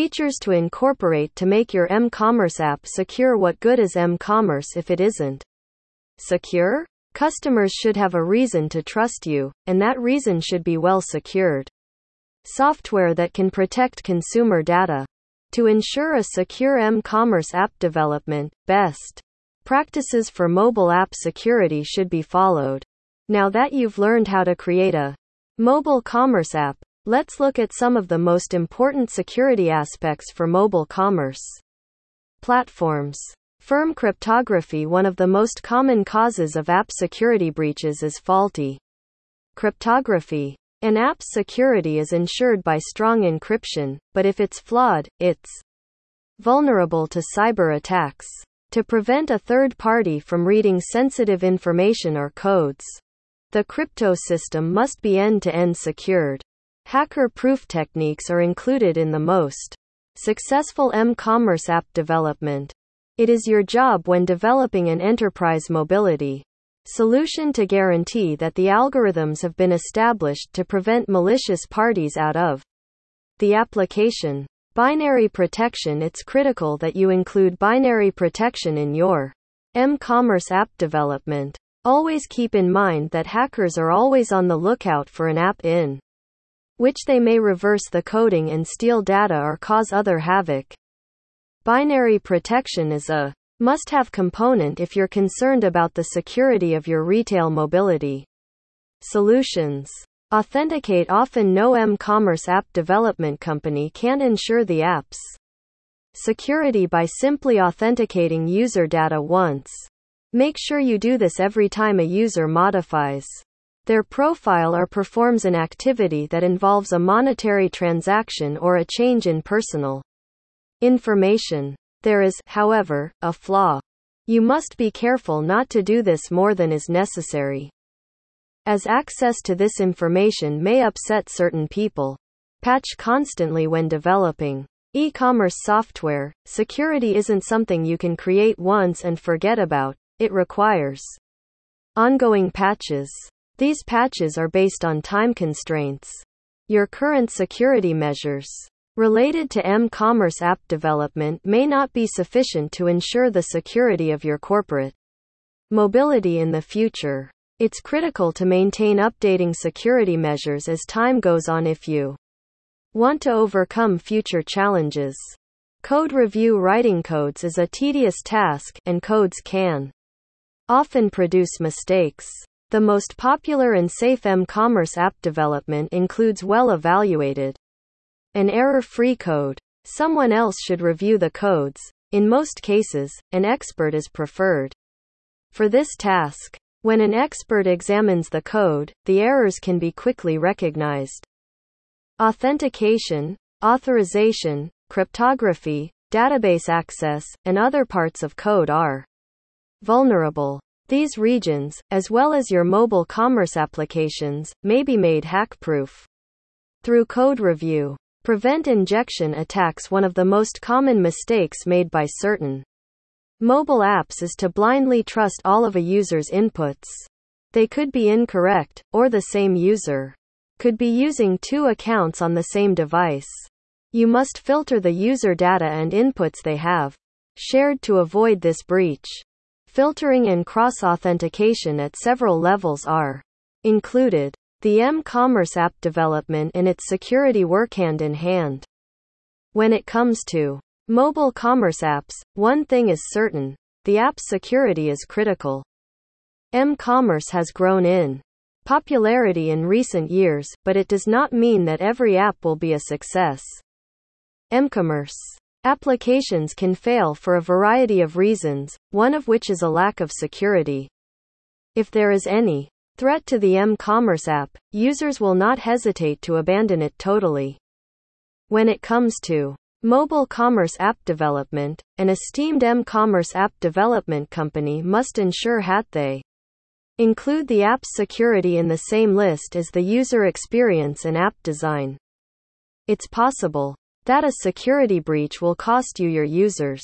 Features to incorporate to make your m-commerce app secure What good is m-commerce if it isn't secure? Customers should have a reason to trust you, and that reason should be well secured. Software that can protect consumer data. To ensure a secure m-commerce app development, best practices for mobile app security should be followed. Now that you've learned how to create a mobile commerce app, let's look at some of the most important security aspects for mobile commerce platforms. Firm cryptography One of the most common causes of app security breaches is faulty cryptography. An app's security is ensured by strong encryption, but if it's flawed, it's vulnerable to cyber attacks. To prevent a third party from reading sensitive information or codes, the crypto system must be end to end secured. Hacker proof techniques are included in the most successful m commerce app development. It is your job when developing an enterprise mobility solution to guarantee that the algorithms have been established to prevent malicious parties out of the application. Binary protection It's critical that you include binary protection in your m commerce app development. Always keep in mind that hackers are always on the lookout for an app in which they may reverse the coding and steal data or cause other havoc. Binary protection is a must have component if you're concerned about the security of your retail mobility. Solutions Authenticate Often no m commerce app development company can ensure the app's security by simply authenticating user data once. Make sure you do this every time a user modifies their profile or performs an activity that involves a monetary transaction or a change in personal information. There is, however, a flaw. You must be careful not to do this more than is necessary. As access to this information may upset certain people. Patch constantly when developing e commerce software. Security isn't something you can create once and forget about, it requires ongoing patches. These patches are based on time constraints. Your current security measures related to m-commerce app development may not be sufficient to ensure the security of your corporate mobility in the future. It's critical to maintain updating security measures as time goes on if you want to overcome future challenges. Code review Writing codes is a tedious task, and codes can often produce mistakes. The most popular and safe m-commerce app development includes well-evaluated an error-free code. Someone else should review the codes. In most cases, an expert is preferred. For this task, when an expert examines the code, the errors can be quickly recognized. Authentication, authorization, cryptography, database access, and other parts of code are vulnerable. These regions, as well as your mobile commerce applications, may be made hack-proof. Through code review, Prevent injection attacks One of the most common mistakes made by certain mobile apps is to blindly trust all of a user's inputs. They could be incorrect, or the same user could be using two accounts on the same device. You must filter the user data and inputs they have shared to avoid this breach. Filtering and cross authentication at several levels are included. The m-commerce app development and its security work hand in hand. When it comes to mobile commerce apps, one thing is certain. The app's security is critical. M-commerce has grown in popularity in recent years, but it does not mean that every app will be a success. M-commerce applications can fail for a variety of reasons, one of which is a lack of security. If there is any threat to the m-commerce app, users will not hesitate to abandon it totally. When it comes to mobile commerce app development, an esteemed m-commerce app development company must ensure that they include the app's security in the same list as the user experience and app design. It's possible that a security breach will cost you your users